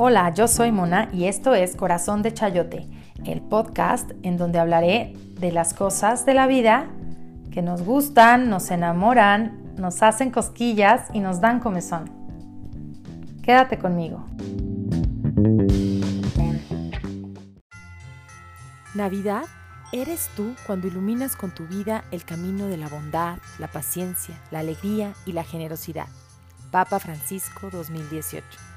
Hola, yo soy Mona y esto es Corazón de Chayote, el podcast en donde hablaré de las cosas de la vida que nos gustan, nos enamoran, nos hacen cosquillas y nos dan comezón. Quédate conmigo. Navidad eres tú cuando iluminas con tu vida el camino de la bondad, la paciencia, la alegría y la generosidad. Papa Francisco 2018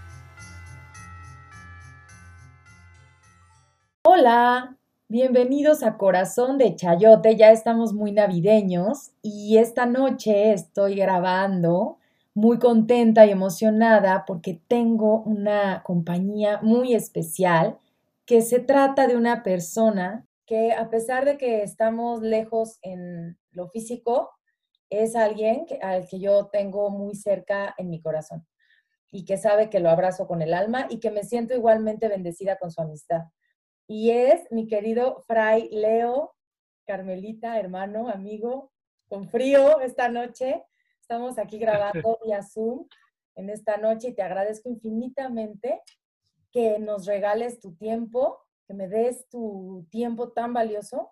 Hola, bienvenidos a Corazón de Chayote. Ya estamos muy navideños y esta noche estoy grabando muy contenta y emocionada porque tengo una compañía muy especial que se trata de una persona que a pesar de que estamos lejos en lo físico, es alguien al que yo tengo muy cerca en mi corazón y que sabe que lo abrazo con el alma y que me siento igualmente bendecida con su amistad y es mi querido Fray Leo, Carmelita, hermano, amigo, con frío esta noche. Estamos aquí grabando vía Zoom en esta noche y te agradezco infinitamente que nos regales tu tiempo, que me des tu tiempo tan valioso,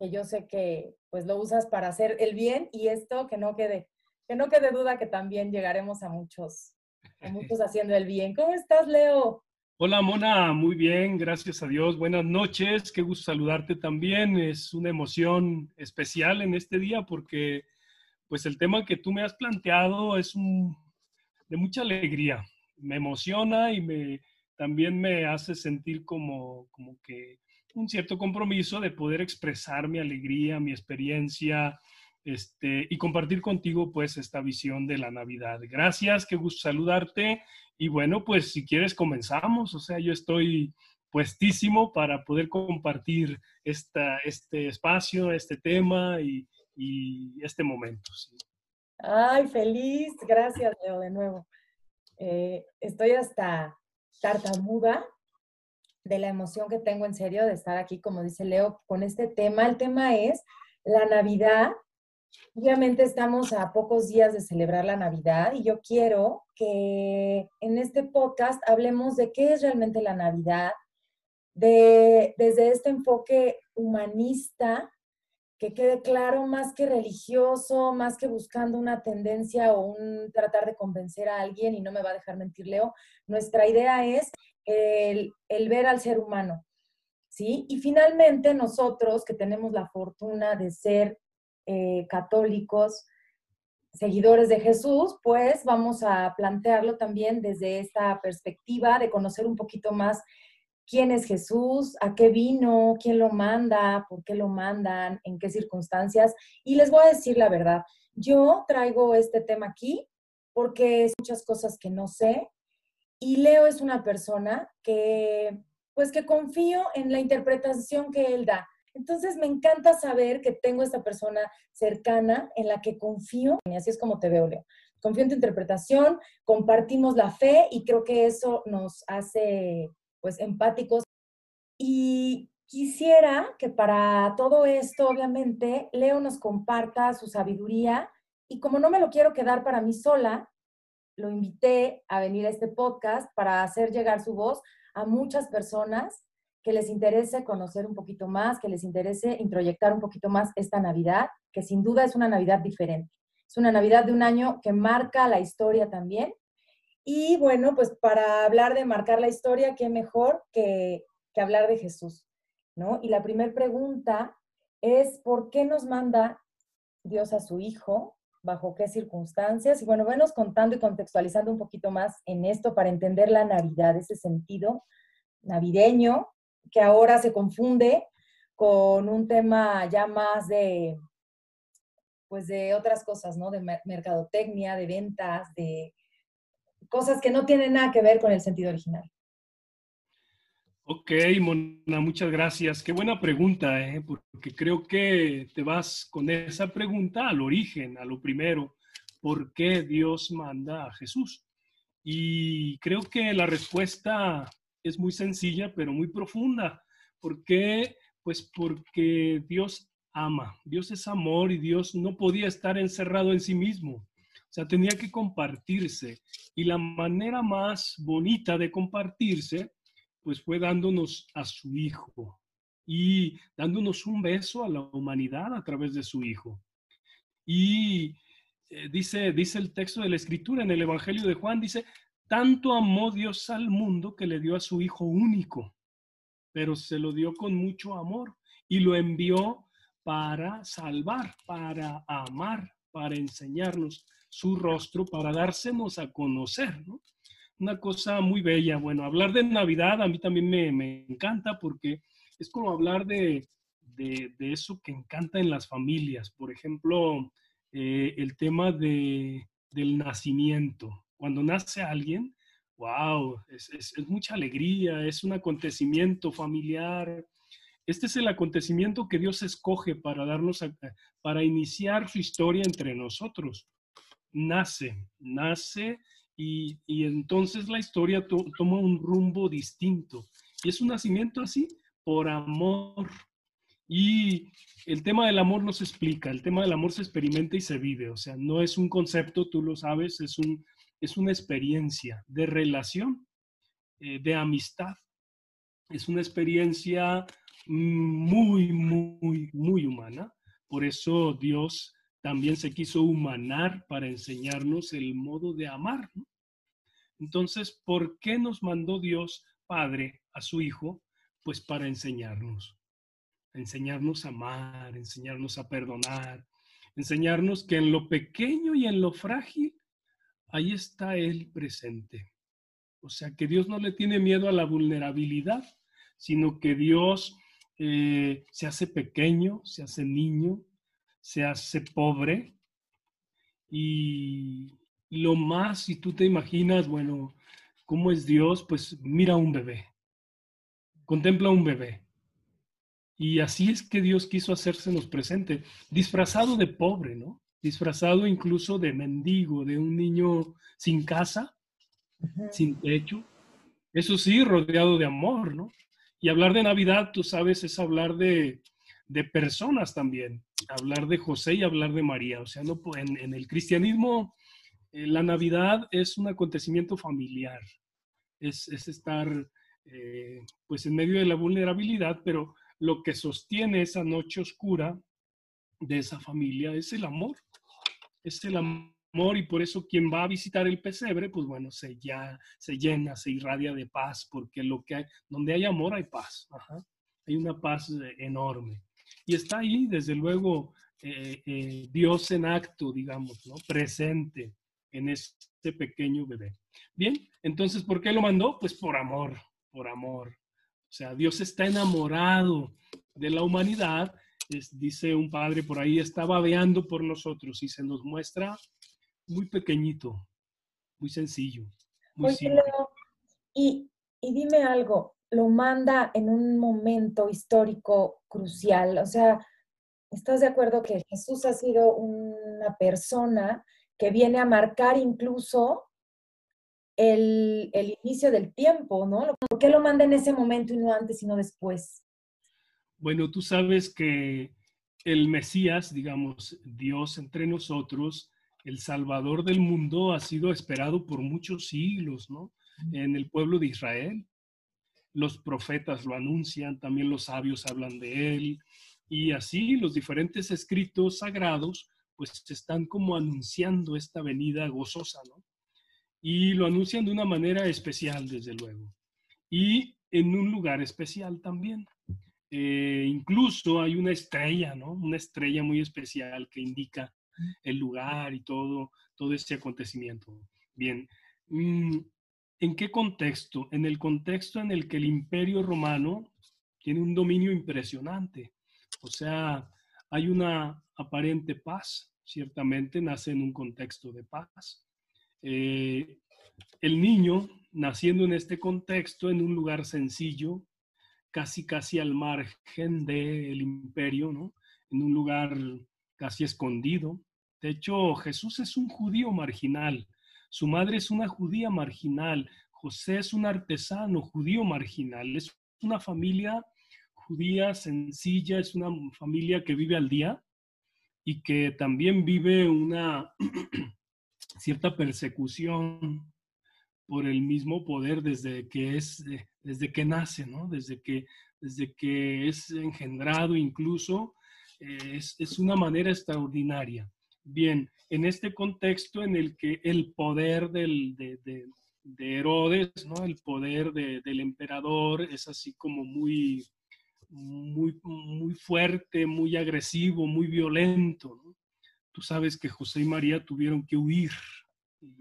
que yo sé que pues lo usas para hacer el bien y esto que no quede, que no quede duda que también llegaremos a muchos, a muchos haciendo el bien. ¿Cómo estás, Leo? Hola Mona, muy bien, gracias a Dios. Buenas noches, qué gusto saludarte también. Es una emoción especial en este día porque pues el tema que tú me has planteado es de mucha alegría. Me emociona y me, también me hace sentir como, como que un cierto compromiso de poder expresar mi alegría, mi experiencia, este, y compartir contigo pues esta visión de la Navidad. Gracias, qué gusto saludarte y bueno, pues si quieres comenzamos, o sea, yo estoy puestísimo para poder compartir esta, este espacio, este tema y, este momento. Ay, feliz, gracias Leo de nuevo. Eh, estoy hasta tartamuda de la emoción que tengo en serio de estar aquí, como dice Leo, con este tema. El tema es la Navidad Obviamente estamos a pocos días de celebrar la Navidad y yo quiero que en este podcast hablemos de qué es realmente la Navidad, de, desde este enfoque humanista, que quede claro más que religioso, más que buscando una tendencia o un tratar de convencer a alguien, y no me va a dejar mentir Leo, nuestra idea es el, el ver al ser humano, ¿sí? Y finalmente nosotros que tenemos la fortuna de ser eh, católicos, seguidores de Jesús, pues vamos a plantearlo también desde esta perspectiva de conocer un poquito más quién es Jesús, a qué vino, quién lo manda, por qué lo mandan, en qué circunstancias. Y les voy a decir la verdad, yo traigo este tema aquí porque es muchas cosas que no sé y Leo es una persona que, pues que confío en la interpretación que él da. Entonces me encanta saber que tengo esta persona cercana en la que confío, y así es como te veo, Leo. Confío en tu interpretación, compartimos la fe y creo que eso nos hace pues empáticos. Y quisiera que para todo esto, obviamente, Leo nos comparta su sabiduría y como no me lo quiero quedar para mí sola, lo invité a venir a este podcast para hacer llegar su voz a muchas personas que les interese conocer un poquito más, que les interese introyectar un poquito más esta Navidad, que sin duda es una Navidad diferente. Es una Navidad de un año que marca la historia también. Y bueno, pues para hablar de marcar la historia, qué mejor que, que hablar de Jesús, ¿no? Y la primera pregunta es, ¿por qué nos manda Dios a su Hijo? ¿Bajo qué circunstancias? Y bueno, venos contando y contextualizando un poquito más en esto para entender la Navidad, ese sentido navideño que ahora se confunde con un tema ya más de, pues de otras cosas, ¿no? De mercadotecnia, de ventas, de cosas que no tienen nada que ver con el sentido original. Ok, Mona, muchas gracias. Qué buena pregunta, ¿eh? porque creo que te vas con esa pregunta al origen, a lo primero. ¿Por qué Dios manda a Jesús? Y creo que la respuesta es muy sencilla, pero muy profunda. ¿Por qué? Pues porque Dios ama, Dios es amor y Dios no podía estar encerrado en sí mismo. O sea, tenía que compartirse. Y la manera más bonita de compartirse, pues fue dándonos a su hijo y dándonos un beso a la humanidad a través de su hijo. Y eh, dice, dice el texto de la escritura en el Evangelio de Juan, dice, tanto amó Dios al mundo que le dio a su hijo único, pero se lo dio con mucho amor y lo envió para salvar, para amar, para enseñarnos su rostro, para dársenos a conocer, Una cosa muy bella. Bueno, hablar de Navidad a mí también me, encanta porque es como hablar de, de, eso que encanta en las familias. Por ejemplo, eh, el tema de, del nacimiento. Cuando nace alguien, wow, es, es, mucha alegría, es un acontecimiento familiar. Este es el acontecimiento que Dios escoge para darnos, para iniciar su historia entre nosotros. Nace, nace y, y entonces la historia toma un rumbo distinto. Y es un nacimiento así, por amor. Y el tema del amor no se explica, el tema del amor se experimenta y se vive, o sea, no es un concepto, tú lo sabes, es, un, es una experiencia de relación, eh, de amistad. Es una experiencia muy, muy, muy humana. Por eso Dios también se quiso humanar para enseñarnos el modo de amar. Entonces, ¿por qué nos mandó Dios Padre a su Hijo? Pues para enseñarnos enseñarnos a amar, enseñarnos a perdonar, enseñarnos que en lo pequeño y en lo frágil, ahí está Él presente. O sea, que Dios no le tiene miedo a la vulnerabilidad, sino que Dios eh, se hace pequeño, se hace niño, se hace pobre. Y lo más, si tú te imaginas, bueno, ¿cómo es Dios? Pues mira a un bebé, contempla a un bebé y así es que Dios quiso hacérsenos presente, disfrazado de pobre, ¿no? Disfrazado incluso de mendigo, de un niño sin casa, sin techo. Eso sí, rodeado de amor, ¿no? Y hablar de Navidad, tú sabes, es hablar de, de personas también, hablar de José y hablar de María. O sea, no, en, en el cristianismo, eh, la Navidad es un acontecimiento familiar, es, es estar eh, pues en medio de la vulnerabilidad, pero lo que sostiene esa noche oscura de esa familia es el amor. Es el amor y por eso quien va a visitar el pesebre, pues bueno, se, ya, se llena, se irradia de paz, porque lo que donde hay amor hay paz. Hay una paz eh, enorme. Y está ahí, desde luego, eh, eh, Dios en acto, digamos, presente en este pequeño bebé. Bien, entonces, ¿por qué lo mandó? Pues por amor, por amor. O sea, Dios está enamorado de la humanidad. Dice un padre por ahí, está babeando por nosotros y se nos muestra muy pequeñito, muy sencillo. Muy y, y dime algo, lo manda en un momento histórico crucial. O sea, ¿estás de acuerdo que Jesús ha sido una persona que viene a marcar incluso el, inicio del tiempo, ¿no? ¿Por qué lo manda en ese momento y no antes, sino después? Bueno, tú sabes que el Mesías, digamos, Dios entre nosotros, el Salvador del mundo, ha sido esperado por muchos siglos, ¿no? En el pueblo de Israel. Los profetas lo anuncian, también los sabios hablan de él, y así los diferentes escritos sagrados, pues están como anunciando esta venida gozosa, ¿no? y lo anuncian de una manera especial, desde luego, y en un lugar especial también. Eh, incluso hay una estrella, ¿no? Una estrella muy especial que indica el lugar y todo, todo este acontecimiento. Bien, mm, ¿en qué contexto? En el contexto en el que el imperio romano tiene un dominio impresionante. O sea, hay una aparente paz, ciertamente nace en un contexto de paz, eh, el niño, naciendo en este contexto, en un lugar sencillo, casi casi al margen del imperio, ¿no? En un lugar casi escondido. De hecho, Jesús es un judío marginal, su madre es una judía marginal, José es un artesano judío marginal, es una familia judía sencilla, es una familia que vive al día y que también vive una cierta persecución por el mismo poder desde que es, eh, desde que nace, ¿no? Desde que, desde que es engendrado incluso, eh, es, una manera extraordinaria. Bien, en este contexto en el que el poder del, de, Herodes, ¿no? El poder del emperador es así como muy, muy, muy fuerte, muy agresivo, muy violento, Tú sabes que José y María tuvieron que huir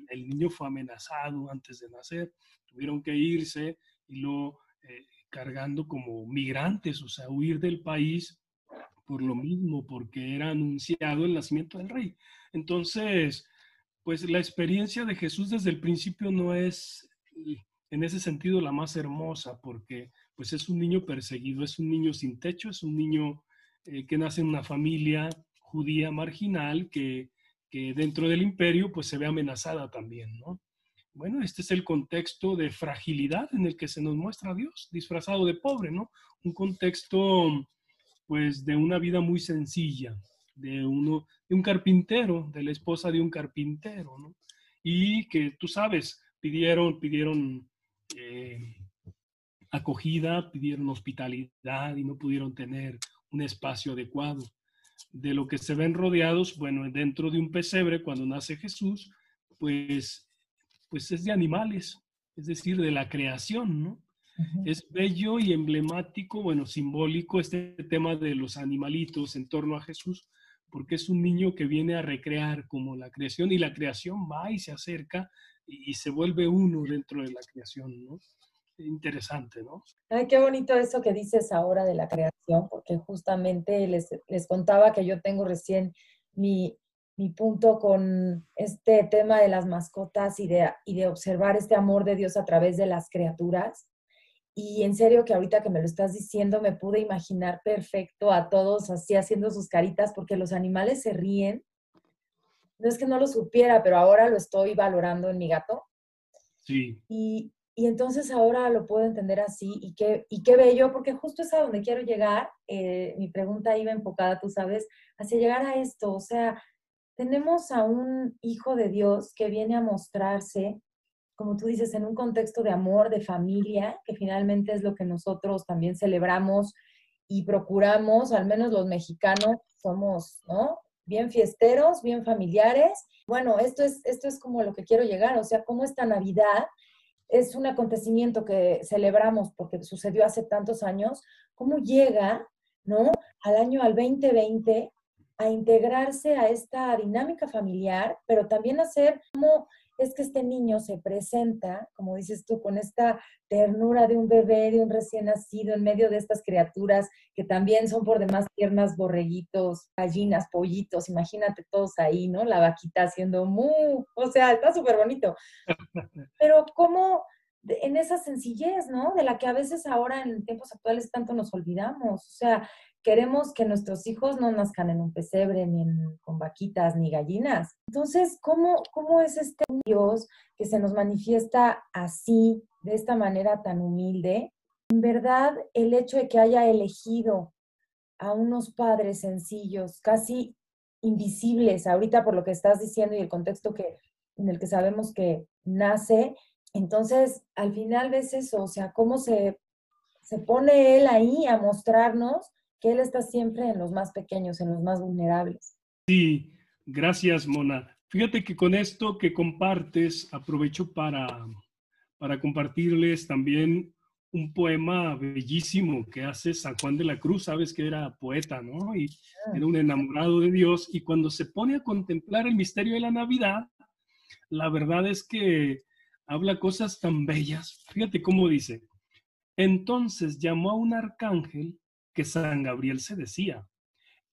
el niño fue amenazado antes de nacer, tuvieron que irse y lo eh, cargando como migrantes, o sea, huir del país por lo mismo, porque era anunciado el nacimiento del rey. Entonces, pues la experiencia de Jesús desde el principio no es en ese sentido la más hermosa, porque pues es un niño perseguido, es un niño sin techo, es un niño eh, que nace en una familia judía marginal que dentro del imperio pues se ve amenazada también, ¿no? Bueno, este es el contexto de fragilidad en el que se nos muestra a Dios, disfrazado de pobre, ¿no? Un contexto pues de una vida muy sencilla, de, uno, de un carpintero, de la esposa de un carpintero, ¿no? Y que tú sabes, pidieron, pidieron eh, acogida, pidieron hospitalidad y no pudieron tener un espacio adecuado de lo que se ven rodeados, bueno, dentro de un pesebre cuando nace Jesús, pues, pues es de animales, es decir, de la creación, ¿no? Es bello y emblemático, bueno, simbólico este tema de los animalitos en torno a Jesús, porque es un niño que viene a recrear como la creación y la creación va y se acerca y, y se vuelve uno dentro de la creación, ¿no? interesante, ¿no? Ay, qué bonito eso que dices ahora de la creación, porque justamente les, les contaba que yo tengo recién mi, mi, punto con este tema de las mascotas y de, y de observar este amor de Dios a través de las criaturas. Y en serio que ahorita que me lo estás diciendo, me pude imaginar perfecto a todos así haciendo sus caritas, porque los animales se ríen. No es que no lo supiera, pero ahora lo estoy valorando en mi gato. Sí. Y, y entonces ahora lo puedo entender así y qué, y qué bello, porque justo es a donde quiero llegar. Eh, mi pregunta iba enfocada, tú sabes, hacia llegar a esto. O sea, tenemos a un hijo de Dios que viene a mostrarse, como tú dices, en un contexto de amor, de familia, que finalmente es lo que nosotros también celebramos y procuramos, al menos los mexicanos somos, ¿no? Bien fiesteros, bien familiares. Bueno, esto es, esto es como lo que quiero llegar, o sea, como esta Navidad es un acontecimiento que celebramos porque sucedió hace tantos años, ¿cómo llega, ¿no? Al año, al 2020, a integrarse a esta dinámica familiar, pero también a ser como es que este niño se presenta, como dices tú, con esta ternura de un bebé, de un recién nacido, en medio de estas criaturas que también son por demás tiernas, borreguitos, gallinas, pollitos, imagínate todos ahí, ¿no? La vaquita haciendo mu, o sea, está súper bonito. Pero cómo en esa sencillez, ¿no? De la que a veces ahora en tiempos actuales tanto nos olvidamos. O sea, queremos que nuestros hijos no nazcan en un pesebre, ni con vaquitas, ni gallinas. Entonces, ¿cómo, ¿cómo es este Dios que se nos manifiesta así, de esta manera tan humilde? En verdad, el hecho de que haya elegido a unos padres sencillos, casi invisibles, ahorita por lo que estás diciendo y el contexto que, en el que sabemos que nace, entonces, al final ves eso, o sea, cómo se, se pone él ahí a mostrarnos que Él está siempre en los más pequeños, en los más vulnerables. Sí, gracias, Mona. Fíjate que con esto que compartes, aprovecho para, para compartirles también un poema bellísimo que hace San Juan de la Cruz, sabes que era poeta, ¿no? Y ah. era un enamorado de Dios, y cuando se pone a contemplar el misterio de la Navidad, la verdad es que habla cosas tan bellas. Fíjate cómo dice, entonces llamó a un arcángel que San Gabriel se decía.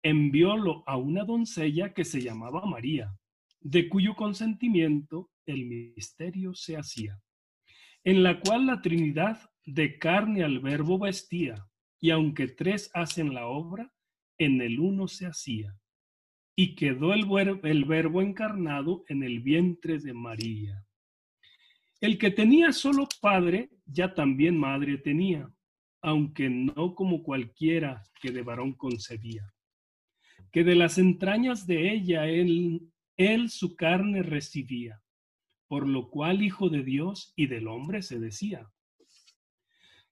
Enviólo a una doncella que se llamaba María, de cuyo consentimiento el misterio se hacía, en la cual la Trinidad de carne al verbo vestía, y aunque tres hacen la obra, en el uno se hacía. Y quedó el, el verbo encarnado en el vientre de María. El que tenía solo padre, ya también madre tenía aunque no como cualquiera que de varón concebía, que de las entrañas de ella él su carne recibía, por lo cual hijo de Dios y del hombre se decía.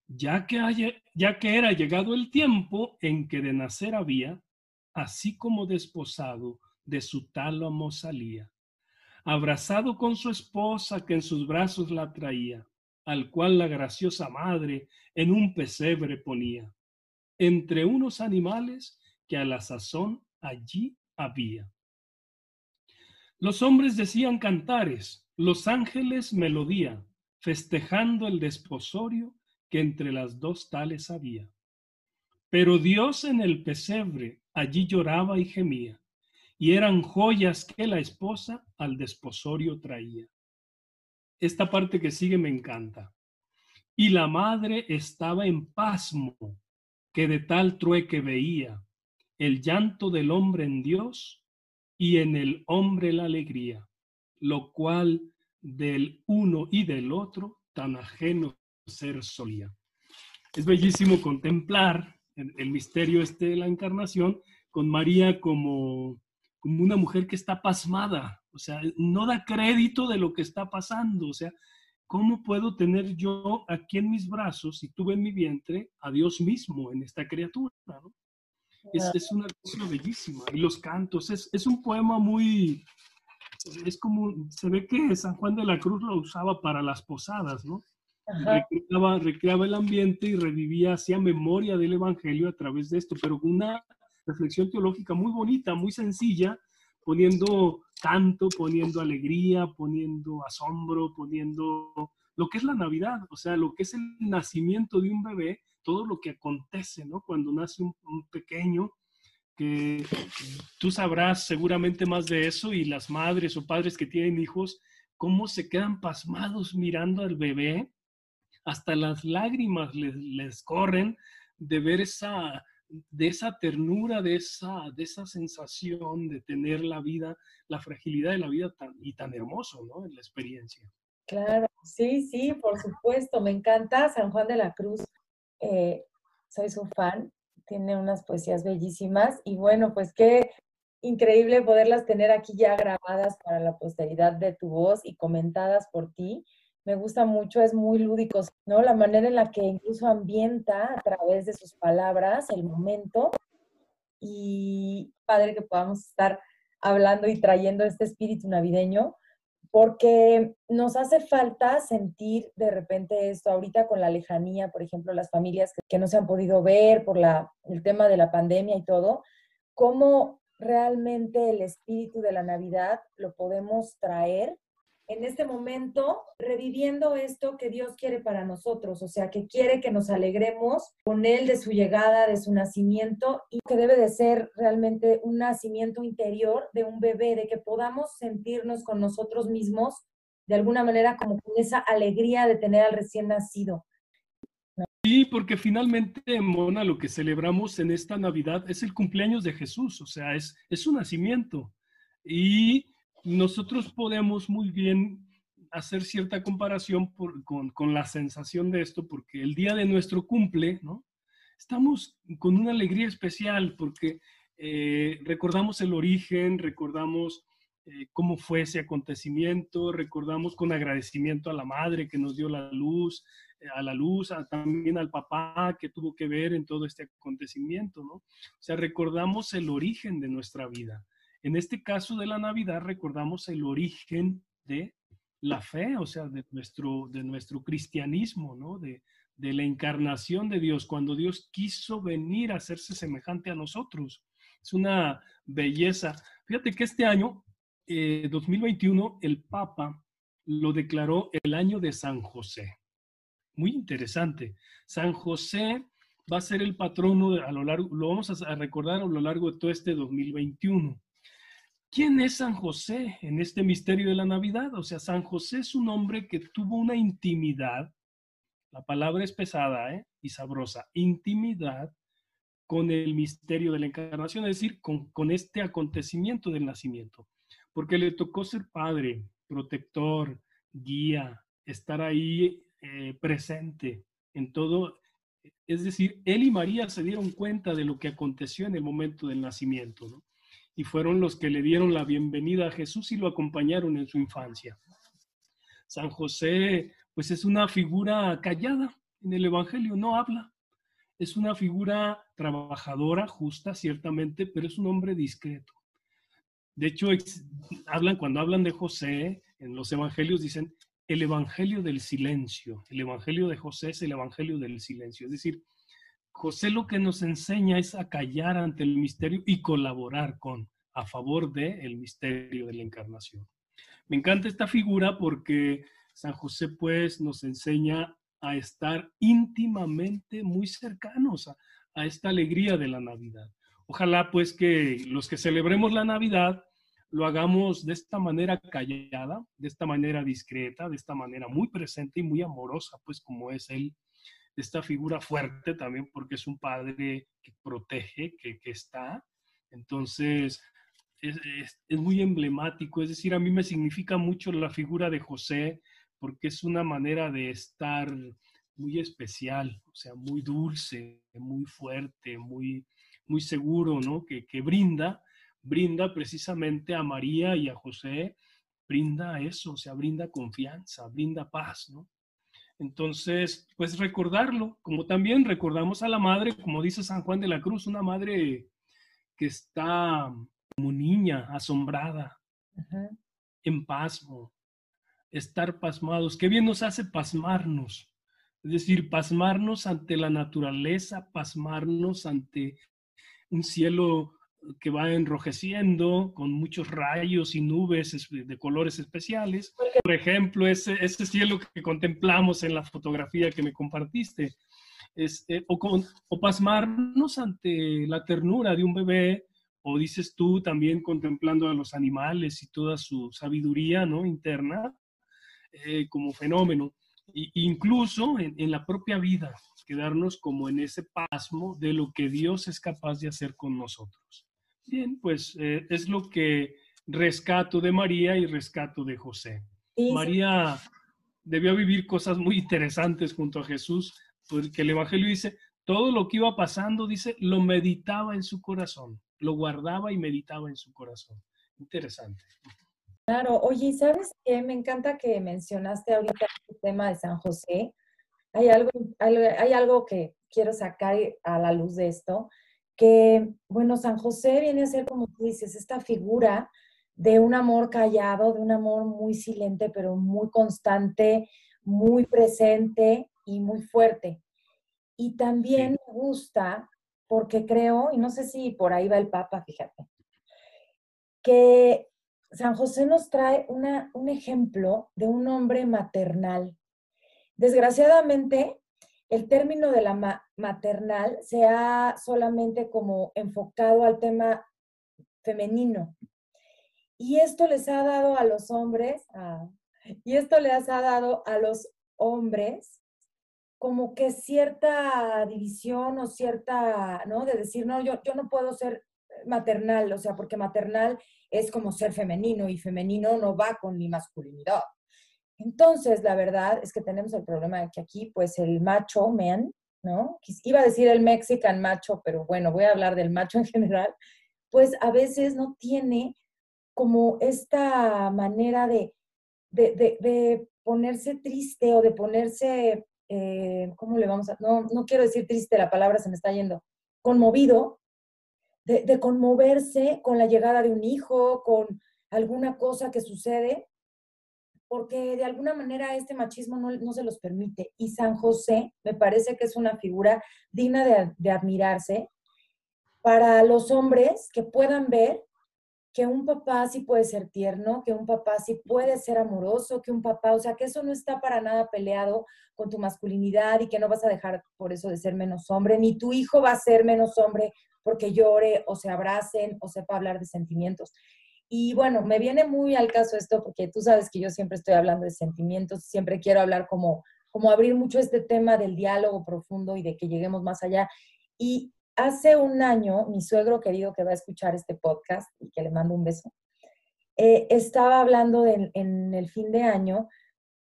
Ya que, ya que era llegado el tiempo en que de nacer había, así como desposado de su tálamo salía, abrazado con su esposa que en sus brazos la traía, al cual la graciosa madre en un pesebre ponía, entre unos animales que a la sazón allí había. Los hombres decían cantares, los ángeles melodía, festejando el desposorio que entre las dos tales había. Pero Dios en el pesebre allí lloraba y gemía, y eran joyas que la esposa al desposorio traía. Esta parte que sigue me encanta. Y la madre estaba en pasmo, que de tal trueque veía el llanto del hombre en Dios y en el hombre la alegría, lo cual del uno y del otro tan ajeno ser solía. Es bellísimo contemplar el, misterio este de la encarnación con María como, como una mujer que está pasmada, o sea, no da crédito de lo que está pasando, o sea, ¿cómo puedo tener yo aquí en mis brazos y tuve en mi vientre a Dios mismo en esta criatura? ¿no? Es, una cosa bellísima. Y los cantos, es, es, un poema muy, es como, se ve que San Juan de la Cruz lo usaba para las posadas, ¿no? Recreaba, recreaba, el ambiente y revivía, hacía memoria del Evangelio a través de esto, pero con una reflexión teológica muy bonita, muy sencilla, poniendo canto, poniendo alegría, poniendo asombro, poniendo lo que es la Navidad, o sea, lo que es el nacimiento de un bebé todo lo que acontece, ¿no? Cuando nace un, pequeño, que tú sabrás seguramente más de eso y las madres o padres que tienen hijos, cómo se quedan pasmados mirando al bebé, hasta las lágrimas les, corren de ver esa, de esa ternura, de esa, de esa sensación de tener la vida, la fragilidad de la vida tan, y tan hermoso, ¿no? En la experiencia. Claro, sí, sí, por supuesto, me encanta San Juan de la Cruz. Eh, soy su fan, tiene unas poesías bellísimas y bueno, pues qué increíble poderlas tener aquí ya grabadas para la posteridad de tu voz y comentadas por ti. Me gusta mucho, es muy lúdico, ¿no? La manera en la que incluso ambienta a través de sus palabras el momento y padre que podamos estar hablando y trayendo este espíritu navideño porque nos hace falta sentir de repente esto ahorita con la lejanía, por ejemplo, las familias que, no se han podido ver por la, el tema de la pandemia y todo, cómo realmente el espíritu de la Navidad lo podemos traer en este momento reviviendo esto que Dios quiere para nosotros, o sea, que quiere que nos alegremos con Él de su llegada, de su nacimiento, y que debe de ser realmente un nacimiento interior de un bebé, de que podamos sentirnos con nosotros mismos de alguna manera como con esa alegría de tener al recién nacido. Sí, porque finalmente, Mona, lo que celebramos en esta Navidad es el cumpleaños de Jesús, o sea, es, es su nacimiento. Y nosotros podemos muy bien hacer cierta comparación con, la sensación de esto, porque el día de nuestro cumple, ¿no? Estamos con una alegría especial porque eh, recordamos el origen, recordamos eh, cómo fue ese acontecimiento, recordamos con agradecimiento a la madre que nos dio la luz, eh, a la luz, también al papá que tuvo que ver en todo este acontecimiento, ¿no? O sea, recordamos el origen de nuestra vida. En este caso de la Navidad recordamos el origen de la fe, o sea, de nuestro, de nuestro cristianismo, ¿no? De, la encarnación de Dios, cuando Dios quiso venir a hacerse semejante a nosotros. Es una belleza. Fíjate que este año, 2021, eh, el Papa lo declaró el año de San José. Muy interesante. San José va a ser el patrono a lo largo, lo vamos a recordar a lo largo de todo este 2021. ¿Quién es San José en este misterio de la Navidad? O sea, San José es un hombre que tuvo una intimidad, la palabra es pesada ¿eh? y sabrosa, intimidad con el misterio de la encarnación, es decir, con, este acontecimiento del nacimiento, porque le tocó ser padre, protector, guía, estar ahí eh, presente en todo. Es decir, él y María se dieron cuenta de lo que aconteció en el momento del nacimiento, ¿no? Y fueron los que le dieron la bienvenida a Jesús y lo acompañaron en su infancia. San José, pues es una figura callada en el Evangelio, no habla. Es una figura trabajadora, justa, ciertamente, pero es un hombre discreto. De hecho, hablan, cuando hablan de José, en los evangelios dicen el evangelio del silencio. El evangelio de José es el evangelio del silencio. Es decir, José lo que nos enseña es a callar ante el misterio y colaborar con, a favor del el misterio de la encarnación. Me encanta esta figura porque San José pues nos enseña a estar íntimamente muy cercanos a, a esta alegría de la Navidad. Ojalá pues que los que celebremos la Navidad lo hagamos de esta manera callada, de esta manera discreta, de esta manera muy presente y muy amorosa, pues como es él, esta figura fuerte también porque es un padre que protege, que, está. Entonces, es, es, muy emblemático, es decir, a mí me significa mucho la figura de José porque es una manera de estar muy especial, o sea, muy dulce, muy fuerte, muy, muy seguro, ¿no? Que, que brinda brinda precisamente a María y a José, brinda eso, o sea, brinda confianza, brinda paz, ¿no? Entonces, pues recordarlo, como también recordamos a la madre, como dice San Juan de la Cruz, una madre que está como niña, asombrada, en pasmo, estar pasmados. Qué bien nos hace pasmarnos, es decir, pasmarnos ante la naturaleza, pasmarnos ante un cielo que va enrojeciendo con muchos rayos y nubes de colores especiales. Por ejemplo, ese, ese cielo que contemplamos en la fotografía que me compartiste. Es, eh, o, con, o pasmarnos ante la ternura de un bebé, o dices tú también contemplando a los animales y toda su sabiduría ¿no? interna eh, como fenómeno. Y, incluso en, en la propia vida, quedarnos como en ese pasmo de lo que Dios es capaz de hacer con nosotros. Bien, pues eh, es lo que rescato de María y rescato de José. María debió vivir cosas muy interesantes junto a Jesús, porque el Evangelio dice, todo lo que iba pasando, dice, lo meditaba en su corazón, lo guardaba y meditaba en su corazón. Interesante. Claro, oye, ¿sabes qué? Me encanta que mencionaste ahorita el tema de San José. Hay algo, hay algo que quiero sacar a la luz de esto que, bueno, San José viene a ser, como tú dices, esta figura de un amor callado, de un amor muy silente, pero muy constante, muy presente y muy fuerte. Y también me gusta, porque creo, y no sé si por ahí va el Papa, fíjate, que San José nos trae una, un ejemplo de un hombre maternal. Desgraciadamente, el término de la maternal se ha solamente como enfocado al tema femenino. Y esto les ha dado a los hombres, y esto les ha dado a los hombres como que cierta división o cierta, ¿no? De decir, no, yo, yo no puedo ser maternal, o sea, porque maternal es como ser femenino y femenino no va con mi masculinidad. Entonces, la verdad es que tenemos el problema de que aquí, pues el macho man, ¿no? Iba a decir el mexican macho, pero bueno, voy a hablar del macho en general, pues a veces no tiene como esta manera de, de, ponerse triste o de ponerse, eh, ¿cómo le vamos a...? No, no quiero decir triste, la palabra se me está yendo, conmovido, de, de conmoverse con la llegada de un hijo, con alguna cosa que sucede, porque de alguna manera este machismo no, se los permite. Y San José me parece que es una figura digna de, admirarse para los hombres que puedan ver que un papá sí puede ser tierno, que un papá sí puede ser amoroso, que un papá, o sea, que eso no está para nada peleado con tu masculinidad y que no vas a dejar por eso de ser menos hombre, ni tu hijo va a ser menos hombre porque llore o se abracen o sepa hablar de sentimientos. Y bueno, me viene muy al caso esto porque tú sabes que yo siempre estoy hablando de sentimientos, siempre quiero hablar como, como abrir mucho este tema del diálogo profundo y de que lleguemos más allá. Y hace un año, mi suegro querido que va a escuchar este podcast y que le mando un beso, eh, estaba hablando en el fin de año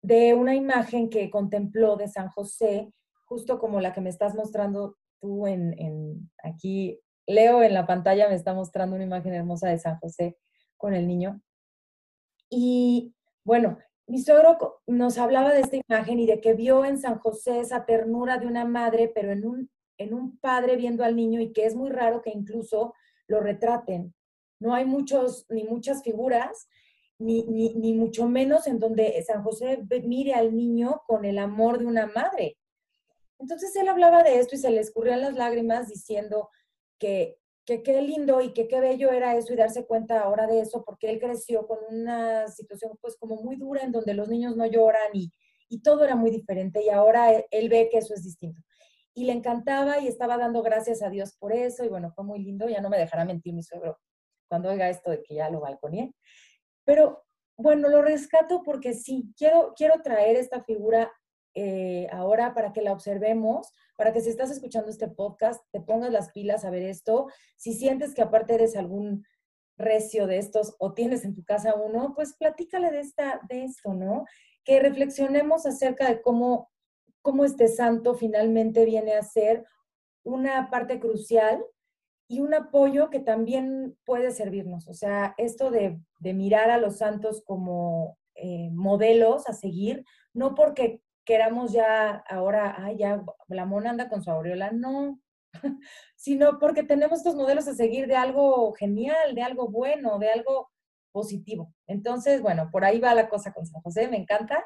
de una imagen que contempló de San José, justo como la que me estás mostrando tú en, en aquí Leo en la pantalla me está mostrando una imagen hermosa de San José con el niño. Y bueno, mi suegro nos hablaba de esta imagen y de que vio en San José esa ternura de una madre, pero en un, en un padre viendo al niño y que es muy raro que incluso lo retraten. No hay muchos, ni muchas figuras, ni, ni, mucho menos en donde San José mire al niño con el amor de una madre. Entonces él hablaba de esto y se le escurrían las lágrimas diciendo que, que qué lindo y que qué bello era eso y darse cuenta ahora de eso, porque él creció con una situación pues como muy dura en donde los niños no lloran y, y todo era muy diferente y ahora él, él ve que eso es distinto. Y le encantaba y estaba dando gracias a Dios por eso y bueno, fue muy lindo, ya no me dejará mentir mi suegro cuando oiga esto de que ya lo balconeé. Pero bueno, lo rescato porque sí, quiero, quiero traer esta figura eh, ahora para que la observemos, para que si estás escuchando este podcast, te pongas las pilas a ver esto. Si sientes que aparte eres algún recio de estos o tienes en tu casa uno, pues platícale de, esta, de esto, ¿no? Que reflexionemos acerca de cómo, cómo este santo finalmente viene a ser una parte crucial y un apoyo que también puede servirnos. O sea, esto de, de mirar a los santos como eh, modelos a seguir, no porque queramos ya ahora, ay, ya la mona anda con su aureola, no, sino porque tenemos estos modelos a seguir de algo genial, de algo bueno, de algo positivo. Entonces, bueno, por ahí va la cosa con San José, me encanta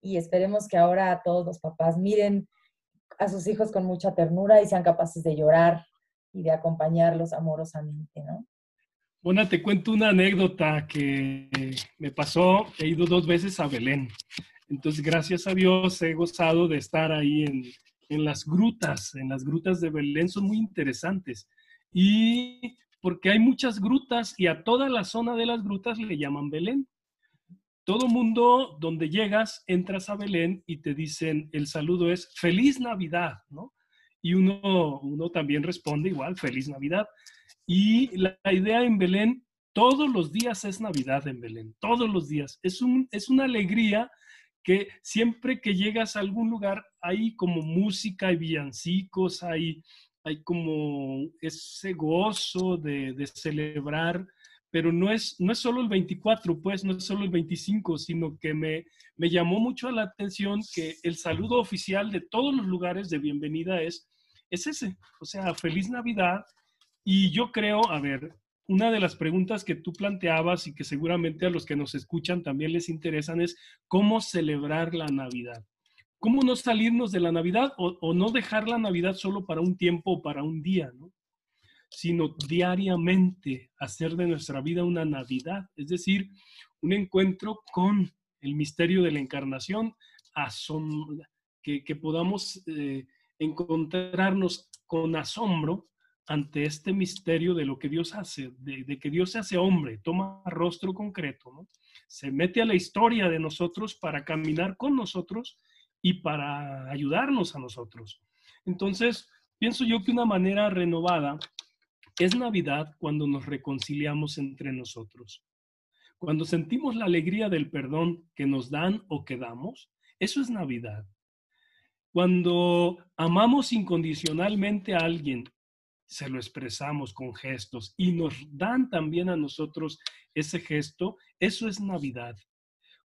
y esperemos que ahora todos los papás miren a sus hijos con mucha ternura y sean capaces de llorar y de acompañarlos amorosamente, ¿no? Bueno, te cuento una anécdota que me pasó. He ido dos veces a Belén. Entonces, gracias a Dios he gozado de estar ahí en, en las grutas, en las grutas de Belén, son muy interesantes. Y porque hay muchas grutas y a toda la zona de las grutas le llaman Belén. Todo mundo donde llegas, entras a Belén y te dicen, el saludo es feliz Navidad, ¿no? Y uno, uno también responde igual, feliz Navidad. Y la, la idea en Belén, todos los días es Navidad en Belén, todos los días. Es, un, es una alegría que siempre que llegas a algún lugar hay como música, hay villancicos, hay, hay como ese gozo de, de, celebrar, pero no es, no es solo el 24, pues no es solo el 25, sino que me, me llamó mucho la atención que el saludo oficial de todos los lugares de bienvenida es, es ese, o sea, feliz Navidad. Y yo creo, a ver, una de las preguntas que tú planteabas y que seguramente a los que nos escuchan también les interesan es cómo celebrar la Navidad. ¿Cómo no salirnos de la Navidad o, no dejar la Navidad solo para un tiempo o para un día, ¿no? sino diariamente hacer de nuestra vida una Navidad, es decir, un encuentro con el misterio de la encarnación, que, que podamos eh, encontrarnos con asombro ante este misterio de lo que Dios hace, de, que Dios se hace hombre, toma rostro concreto, se mete a la historia de nosotros para caminar con nosotros y para ayudarnos a nosotros. Entonces, pienso yo que una manera renovada es Navidad cuando nos reconciliamos entre nosotros. Cuando sentimos la alegría del perdón que nos dan o que damos, eso es Navidad. Cuando amamos incondicionalmente a alguien se lo expresamos con gestos y nos dan también a nosotros ese gesto, eso es Navidad.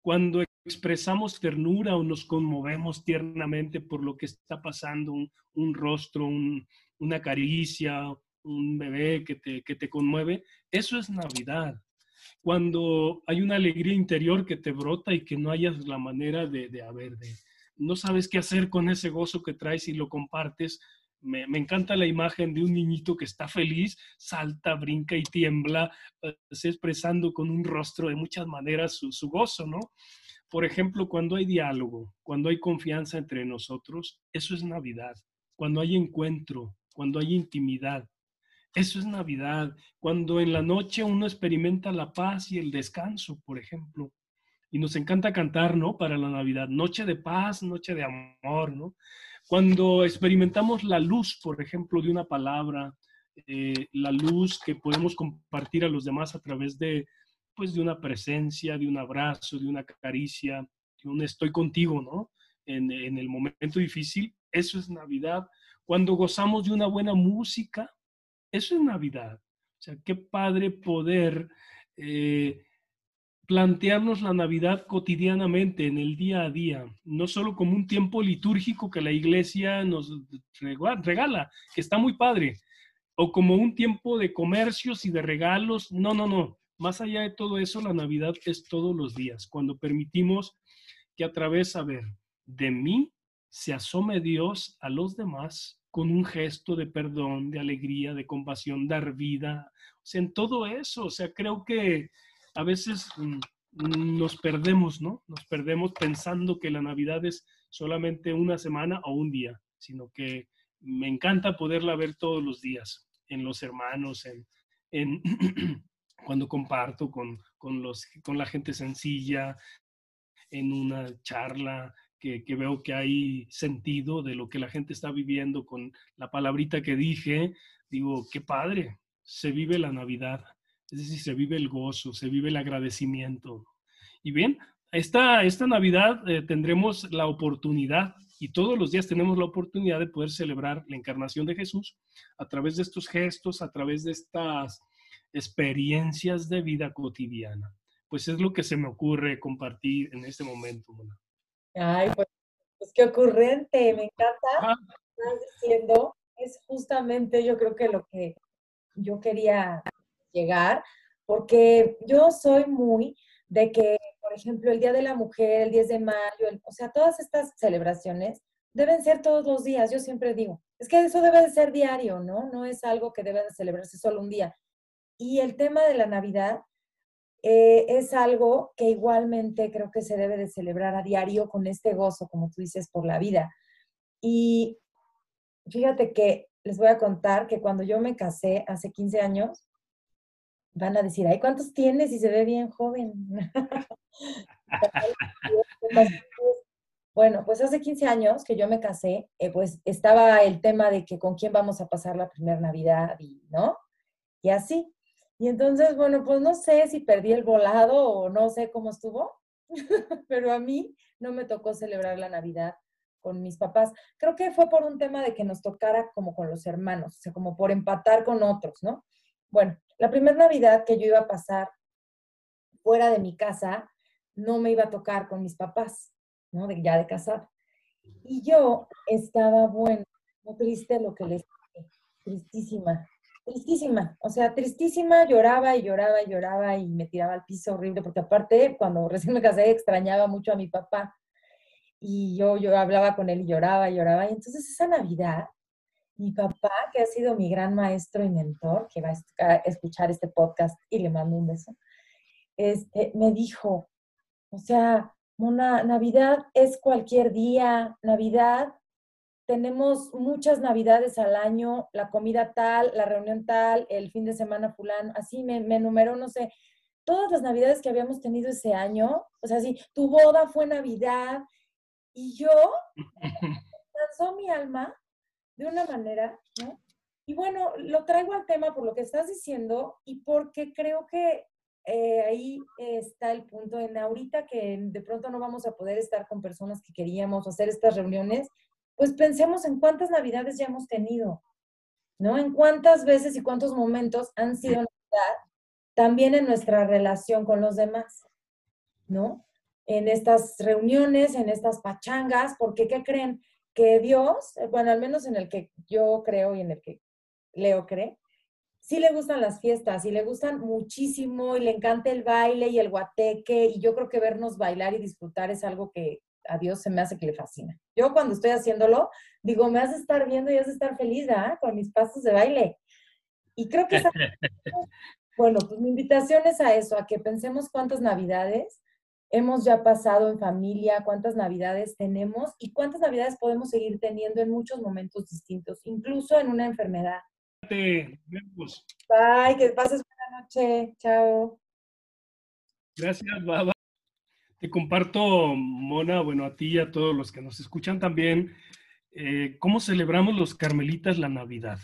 Cuando expresamos ternura o nos conmovemos tiernamente por lo que está pasando, un, rostro, una caricia, un bebé que te, que te conmueve, eso es Navidad. Cuando hay una alegría interior que te brota y que no hayas la manera de, de haber, de, no sabes qué hacer con ese gozo que traes y lo compartes, me, encanta la imagen de un niñito que está feliz, salta, brinca y tiembla, eh, expresando con un rostro de muchas maneras su, su gozo, ¿no? Por ejemplo, cuando hay diálogo, cuando hay confianza entre nosotros, eso es Navidad. Cuando hay encuentro, cuando hay intimidad, eso es Navidad. Cuando en la noche uno experimenta la paz y el descanso, por ejemplo. Y nos encanta cantar, ¿no? Para la Navidad. Noche de paz, noche de amor, ¿no? Cuando experimentamos la luz, por ejemplo, de una palabra, eh, la luz que podemos compartir a los demás a través de, pues, de una presencia, de un abrazo, de una caricia, de un estoy contigo, ¿no? En, el momento difícil, eso es Navidad. Cuando gozamos de una buena música, Eso es Navidad. O sea, qué padre poder eh, plantearnos la Navidad cotidianamente, en el día a día, no solo como un tiempo litúrgico que la iglesia nos regala, que está muy padre, o como un tiempo de comercios y de regalos. No, no, no. Más allá de todo eso, la Navidad es todos los días, cuando permitimos que a través, de mí se asome Dios a los demás con un gesto de perdón, de alegría, de compasión, dar vida. O sea, en todo eso, o sea, creo que a veces mm, nos perdemos, ¿no? Nos perdemos pensando que la Navidad es solamente una semana o un día, sino que me encanta poderla ver todos los días, en los hermanos, en, cuando comparto con, los, con la gente sencilla, en una charla, que, que, veo que hay sentido de lo que la gente está viviendo con la palabrita que dije, digo, qué padre, se vive la Navidad. Es decir, se vive el gozo, se vive el agradecimiento. Y bien, esta, esta Navidad eh, tendremos la oportunidad, y todos los días tenemos la oportunidad de poder celebrar la encarnación de Jesús a través de estos gestos, a través de estas experiencias de vida cotidiana. Pues es lo que se me ocurre compartir en este momento. Ay, pues, pues, qué ocurrente, me encanta. Estás diciendo, es justamente yo creo que lo que yo quería llegar, porque yo soy muy de que, por ejemplo, el Día de la Mujer, el 10 de mayo, o sea, todas estas celebraciones deben ser todos los días, yo siempre digo, es que eso debe de ser diario, ¿no? No es algo que debe de celebrarse solo un día. Y el tema de la Navidad eh, es algo que igualmente creo que se debe de celebrar a diario con este gozo, como tú dices, por la vida. Y fíjate que les voy a contar que cuando yo me casé hace 15 años, van a decir, ay, ¿cuántos tienes? Y se ve bien joven. bueno, pues hace 15 años que yo me casé, eh, pues estaba el tema de que con quién vamos a pasar la primera Navidad y, ¿no? Y así. Y entonces, bueno, pues no sé si perdí el volado o no sé cómo estuvo, pero a mí no me tocó celebrar la Navidad con mis papás. Creo que fue por un tema de que nos tocara como con los hermanos, o sea, como por empatar con otros, ¿no? Bueno, la primera Navidad que yo iba a pasar fuera de mi casa, no me iba a tocar con mis papás, ¿no? Ya de casar. Y yo estaba, bueno, muy triste lo que les dije, tristísima, tristísima, o sea, tristísima, lloraba y lloraba y lloraba y me tiraba al piso horrible, porque aparte, cuando recién me casé, extrañaba mucho a mi papá. Y yo, yo hablaba con él y lloraba y lloraba. Y entonces esa Navidad mi papá, que ha sido mi gran maestro y mentor, que va a escuchar este podcast y le mando un beso, este, me dijo, o sea, Mona, Navidad es cualquier día, Navidad, tenemos muchas Navidades al año, la comida tal, la reunión tal, el fin de semana fulano, así me, me enumeró, no sé, todas las Navidades que habíamos tenido ese año, o sea, sí, tu boda fue Navidad, y yo, lanzó mi alma de una manera, ¿no? Y bueno, lo traigo al tema por lo que estás diciendo y porque creo que eh, ahí está el punto en ahorita que de pronto no vamos a poder estar con personas que queríamos hacer estas reuniones, pues pensemos en cuántas navidades ya hemos tenido, ¿no? En cuántas veces y cuántos momentos han sido Navidad también en nuestra relación con los demás, ¿no? En estas reuniones, en estas pachangas, porque ¿qué creen? Que Dios, eh, bueno, al menos en el que yo creo y en el que Leo cree, sí le gustan las fiestas y le gustan muchísimo y le encanta el baile y el guateque y yo creo que vernos bailar y disfrutar es algo que a Dios se me hace que le fascina. Yo cuando estoy haciéndolo, digo, me hace estar viendo y hace estar feliz, ¿ah? Con mis pasos de baile. Y creo que esa... bueno, pues mi invitación es a eso, a que pensemos cuántas navidades hemos ya pasado en familia, cuántas navidades tenemos y cuántas navidades podemos seguir teniendo en muchos momentos distintos, incluso en una enfermedad. Bye, que pases buena noche. Chao. Gracias, Baba. Te comparto, Mona, bueno, a ti y a todos los que nos escuchan también, eh, cómo celebramos los carmelitas la Navidad.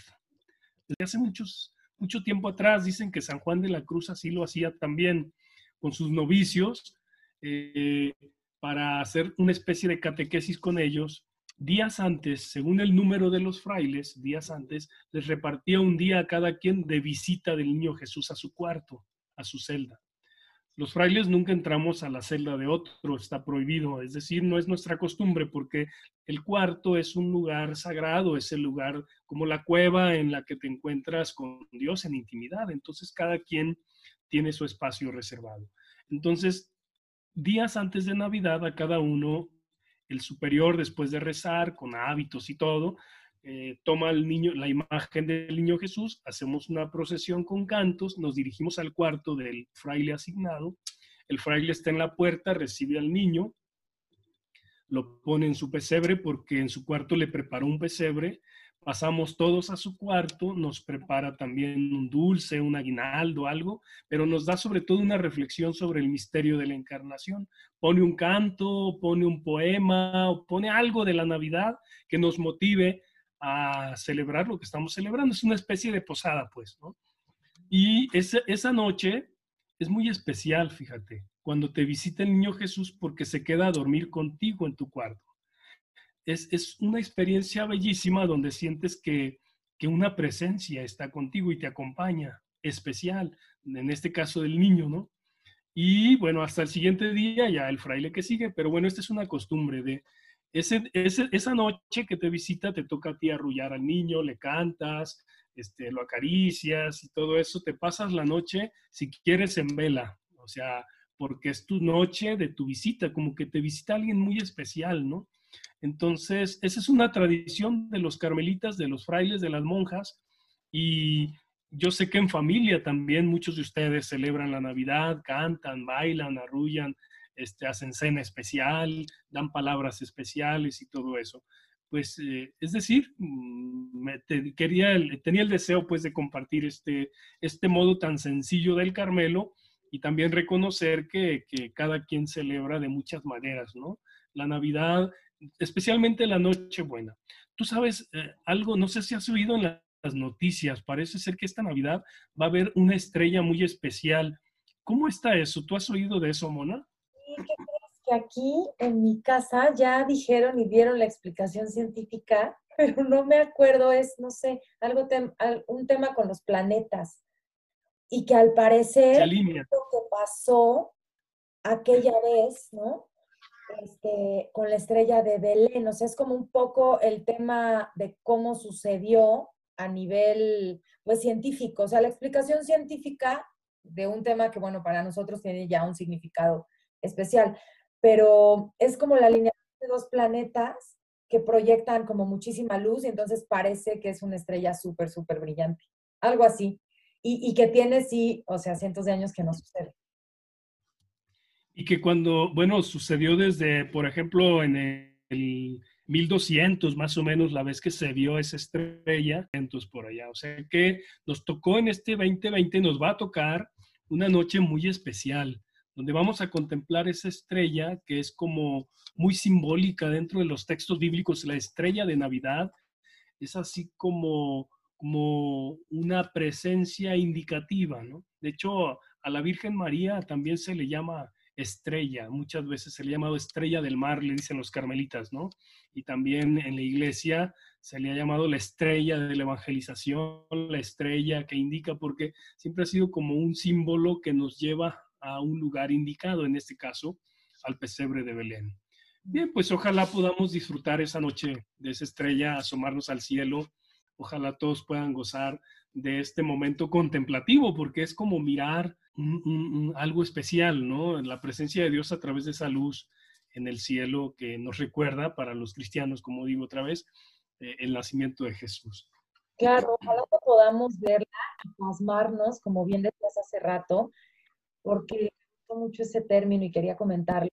Desde hace muchos, mucho tiempo atrás dicen que San Juan de la Cruz así lo hacía también con sus novicios eh, para hacer una especie de catequesis con ellos días antes, según el número de los frailes, días antes, les repartía un día a cada quien de visita del niño Jesús a su cuarto, a su celda. Los frailes nunca entramos a la celda de otro, está prohibido, es decir, no es nuestra costumbre porque el cuarto es un lugar sagrado, es el lugar como la cueva en la que te encuentras con Dios en intimidad, entonces cada quien tiene su espacio reservado. Entonces, días antes de Navidad a cada uno, el superior, después de rezar con hábitos y todo, eh, toma el niño, la imagen del niño Jesús, hacemos una procesión con cantos, nos dirigimos al cuarto del fraile asignado, el fraile está en la puerta, recibe al niño, lo pone en su pesebre porque en su cuarto le preparó un pesebre, pasamos todos a su cuarto, nos prepara también un dulce, un aguinaldo, algo, pero nos da sobre todo una reflexión sobre el misterio de la encarnación. Pone un canto, pone un poema, pone algo de la Navidad que nos motive a celebrar lo que estamos celebrando. Es una especie de posada, pues, ¿no? Y esa, esa noche es muy especial, fíjate, cuando te visita el niño Jesús porque se queda a dormir contigo en tu cuarto. Es, es una experiencia bellísima donde sientes que, que una presencia está contigo y te acompaña, especial, en este caso del niño, ¿no? Y bueno, hasta el siguiente día ya el fraile que sigue, pero bueno, esta es una costumbre de, ese, esa noche que te visita te toca a ti arrullar al niño, le cantas, este, lo acaricias y todo eso, te pasas la noche, si quieres, en vela, o sea, porque es tu noche de tu visita, como que te visita alguien muy especial, ¿no? Entonces, esa es una tradición de los carmelitas, de los frailes, de las monjas, y yo sé que en familia también muchos de ustedes celebran la Navidad, cantan, bailan, arrullan, este, hacen cena especial, dan palabras especiales y todo eso. Pues, eh, es decir, mm, me quería, tenía el deseo pues de compartir este, este modo tan sencillo del Carmelo y también reconocer que, que cada quien celebra de muchas maneras, ¿no? La Navidad, especialmente la Nochebuena. Tú sabes eh, algo, no sé si has oído en las noticias, parece ser que esta Navidad va a haber una estrella muy especial. ¿Cómo está eso? ¿Tú has oído de eso, Mona? ¿qué crees? Que aquí en mi casa ya dijeron y dieron la explicación científica, pero no me acuerdo, es, no sé, algo un tema con los planetas. Y que al parecer lo que pasó aquella vez, ¿no? Este, con la estrella de Belén, o sea, es como un poco el tema de cómo sucedió a nivel, pues, científico, o sea, la explicación científica de un tema que, bueno, para nosotros tiene ya un significado especial, pero es como la línea de dos planetas que proyectan como muchísima luz y entonces parece que es una estrella súper, súper brillante, algo así, y, que tiene, sí, o sea, cientos de años que no sucede. Y que cuando, bueno, sucedió desde, por ejemplo, en el 1200 más o menos la vez que se vio esa estrella, entonces por allá. O sea que nos tocó en este 2020, nos va a tocar una noche muy especial donde vamos a contemplar esa estrella que es como muy simbólica dentro de los textos bíblicos. La estrella de Navidad es así como, como una presencia indicativa, ¿no? De hecho, a la Virgen María también se le llama estrella, muchas veces se le ha llamado estrella del mar, le dicen los carmelitas, ¿no? Y también en la iglesia se le ha llamado la estrella de la evangelización, la estrella que indica, porque siempre ha sido como un símbolo que nos lleva a un lugar indicado, en este caso al pesebre de Belén. Bien, pues ojalá podamos disfrutar esa noche de esa estrella, asomarnos al cielo. Ojalá todos puedan gozar de este momento contemplativo, porque es como mirar algo especial, ¿no? La presencia de Dios a través de esa luz en el cielo que nos recuerda para los cristianos, como digo otra vez, eh, el nacimiento de Jesús. Claro, ojalá que podamos verla y pasmarnos, como bien decías hace rato, porque mucho ese término y quería comentarlo.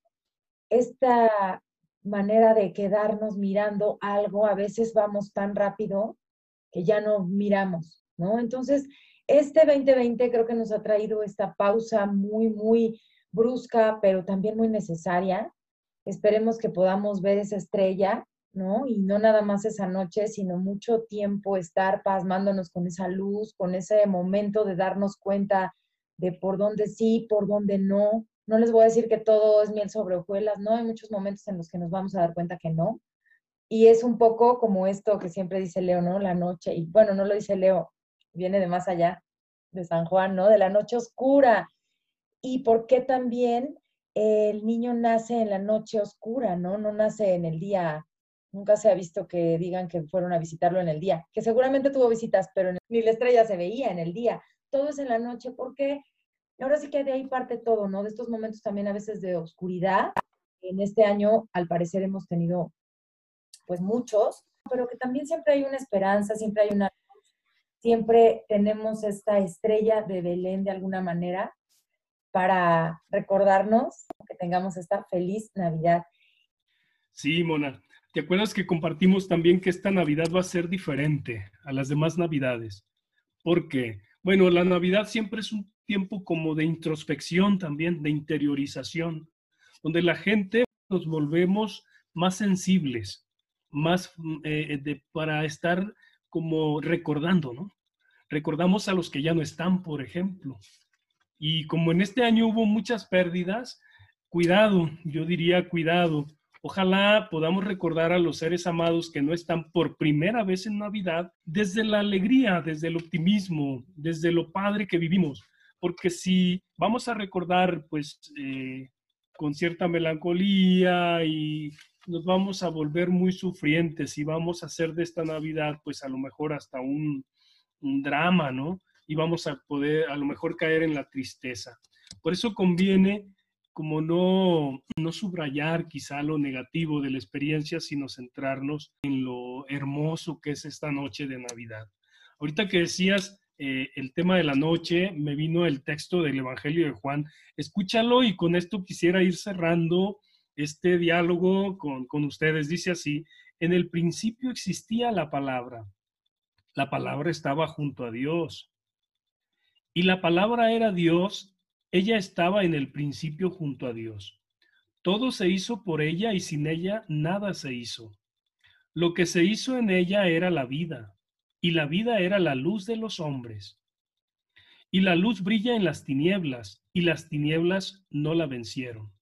Esta manera de quedarnos mirando algo, a veces vamos tan rápido que ya no miramos, ¿no? Entonces, este 2020 creo que nos ha traído esta pausa muy, muy brusca, pero también muy necesaria. Esperemos que podamos ver esa estrella, ¿no? Y no nada más esa noche, sino mucho tiempo estar pasmándonos con esa luz, con ese momento de darnos cuenta de por dónde sí, por dónde no. No les voy a decir que todo es miel sobre hojuelas, ¿no? Hay muchos momentos en los que nos vamos a dar cuenta que no, Y es un poco como esto que siempre dice Leo, ¿no? La noche, y bueno, no lo dice Leo, viene de más allá, de San Juan, ¿no? De la noche oscura. Y por qué también el niño nace en la noche oscura, ¿no? No nace en el día. Nunca se ha visto que digan que fueron a visitarlo en el día, que seguramente tuvo visitas, pero ni la estrella se veía en el día. Todo es en la noche, porque ahora sí que de ahí parte todo, ¿no? De estos momentos también a veces de oscuridad. En este año, al parecer, hemos tenido pues muchos, pero que también siempre hay una esperanza, siempre hay una siempre tenemos esta estrella de Belén de alguna manera para recordarnos que tengamos esta feliz Navidad. Sí, Mona. ¿Te acuerdas que compartimos también que esta Navidad va a ser diferente a las demás Navidades? Porque, bueno, la Navidad siempre es un tiempo como de introspección también, de interiorización, donde la gente nos volvemos más sensibles, más eh, de, para estar como recordando, ¿no? Recordamos a los que ya no están, por ejemplo. Y como en este año hubo muchas pérdidas, cuidado, yo diría cuidado. Ojalá podamos recordar a los seres amados que no están por primera vez en Navidad desde la alegría, desde el optimismo, desde lo padre que vivimos. Porque si vamos a recordar, pues, eh, con cierta melancolía y nos vamos a volver muy sufrientes y vamos a hacer de esta Navidad, pues a lo mejor hasta un, un drama, ¿no? Y vamos a poder a lo mejor caer en la tristeza. Por eso conviene como no, no subrayar quizá lo negativo de la experiencia, sino centrarnos en lo hermoso que es esta noche de Navidad. Ahorita que decías eh, el tema de la noche, me vino el texto del Evangelio de Juan. Escúchalo y con esto quisiera ir cerrando este diálogo con, ustedes. Dice así, en el principio existía la palabra. La palabra estaba junto a Dios. Y la palabra era Dios. Ella estaba en el principio junto a Dios. Todo se hizo por ella y sin ella nada se hizo. Lo que se hizo en ella era la vida, y la vida era la luz de los hombres. Y la luz brilla en las tinieblas, y las tinieblas no la vencieron.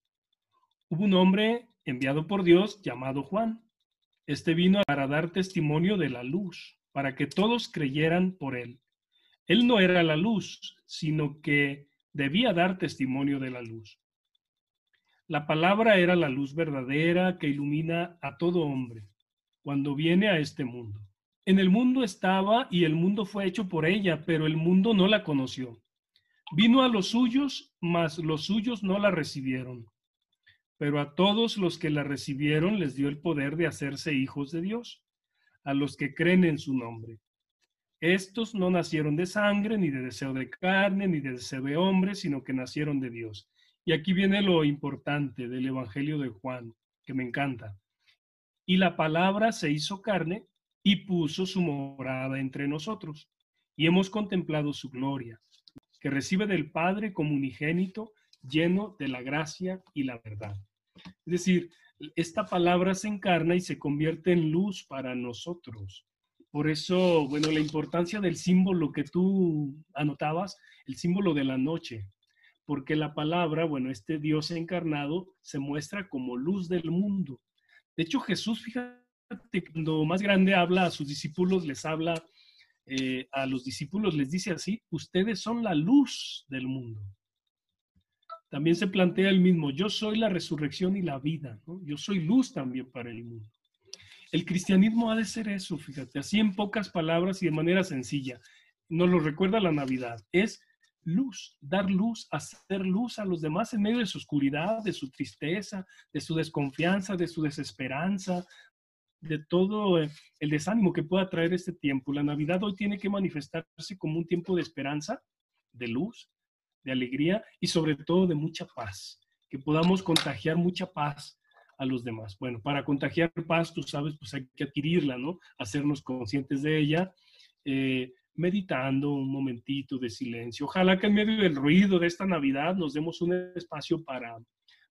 Hubo un hombre enviado por Dios llamado Juan. Este vino para dar testimonio de la luz, para que todos creyeran por él. Él no era la luz, sino que debía dar testimonio de la luz. La palabra era la luz verdadera que ilumina a todo hombre cuando viene a este mundo. En el mundo estaba y el mundo fue hecho por ella, pero el mundo no la conoció. Vino a los suyos, mas los suyos no la recibieron pero a todos los que la recibieron les dio el poder de hacerse hijos de Dios, a los que creen en su nombre. Estos no nacieron de sangre, ni de deseo de carne, ni de deseo de hombre, sino que nacieron de Dios. Y aquí viene lo importante del Evangelio de Juan, que me encanta. Y la palabra se hizo carne y puso su morada entre nosotros. Y hemos contemplado su gloria, que recibe del Padre como unigénito, lleno de la gracia y la verdad. Es decir, esta palabra se encarna y se convierte en luz para nosotros. Por eso, bueno, la importancia del símbolo que tú anotabas, el símbolo de la noche, porque la palabra, bueno, este Dios encarnado se muestra como luz del mundo. De hecho, Jesús, fíjate, cuando más grande habla a sus discípulos, les habla, eh, a los discípulos les dice así, ustedes son la luz del mundo también se plantea el mismo, yo soy la resurrección y la vida, yo soy luz también para el mundo. El cristianismo ha de ser eso, fíjate, así en pocas palabras y de manera sencilla. Nos lo recuerda la Navidad, es luz, dar luz, hacer luz a los demás en medio de su oscuridad, de su tristeza, de su desconfianza, de su desesperanza, de todo el desánimo que pueda traer este tiempo. La Navidad hoy tiene que manifestarse como un tiempo de esperanza, de luz, de alegría y sobre todo de mucha paz, que podamos contagiar mucha paz a los demás. Bueno, para contagiar paz, tú sabes, pues hay que adquirirla, ¿no? Hacernos conscientes de ella, eh, meditando un momentito de silencio. Ojalá que en medio del ruido de esta Navidad nos demos un espacio para,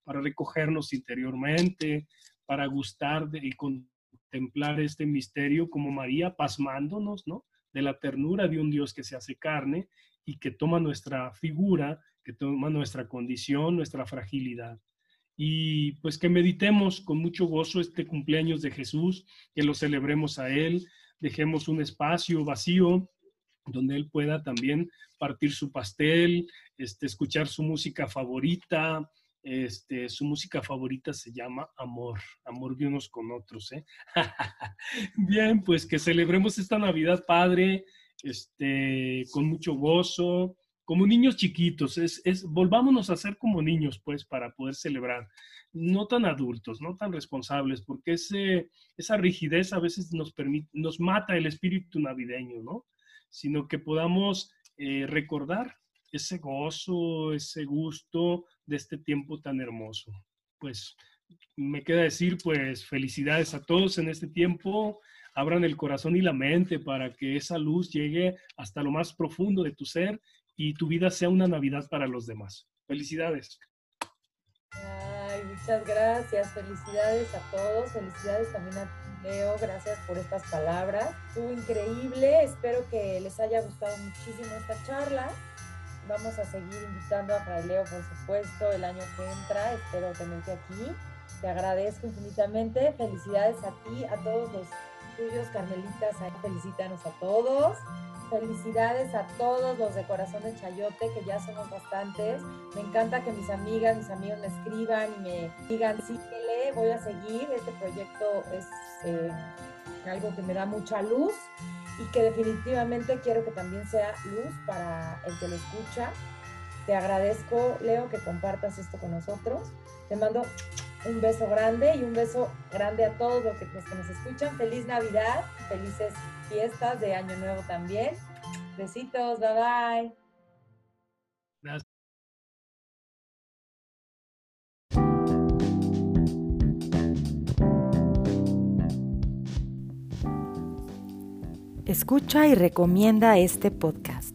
para recogernos interiormente, para gustar y contemplar este misterio como María, pasmándonos, ¿no? De la ternura de un Dios que se hace carne y que toma nuestra figura, que toma nuestra condición, nuestra fragilidad. y pues que meditemos con mucho gozo este cumpleaños de Jesús, que lo celebremos a Él, dejemos un espacio vacío donde Él pueda también partir su pastel, este, escuchar su música favorita. Este, su música favorita se llama Amor, amor de unos con otros. ¿eh? Bien, pues que celebremos esta Navidad, Padre, este, con mucho gozo, como niños chiquitos, es, es, volvámonos a ser como niños, pues, para poder celebrar, no tan adultos, no tan responsables, porque esa rigidez a veces nos, permite, nos mata el espíritu navideño, ¿no? Sino que podamos eh, recordar ese gozo, ese gusto de este tiempo tan hermoso. Pues me queda decir, pues, felicidades a todos en este tiempo, abran el corazón y la mente para que esa luz llegue hasta lo más profundo de tu ser y tu vida sea una Navidad para los demás. Felicidades. Ay, muchas gracias. Felicidades a todos. Felicidades también a Leo. Gracias por estas palabras. Estuvo increíble. Espero que les haya gustado muchísimo esta charla. Vamos a seguir invitando a Fray Leo, por supuesto, el año que entra. Espero tenerte aquí. Te agradezco infinitamente. Felicidades a ti, a todos los tuyos, Carmelitas. Felicítanos a todos. Felicidades a todos los de Corazón de Chayote, que ya somos bastantes. Me encanta que mis amigas, mis amigos me escriban y me digan, síguele, voy a seguir. Este proyecto es eh, algo que me da mucha luz y que definitivamente quiero que también sea luz para el que lo escucha. Te agradezco, Leo, que compartas esto con nosotros. Te mando un beso grande y un beso grande a todos los que, nos escuchan. Feliz Navidad, felices fiestas de Año Nuevo también. Besitos, bye bye. Gracias. Escucha y recomienda este podcast.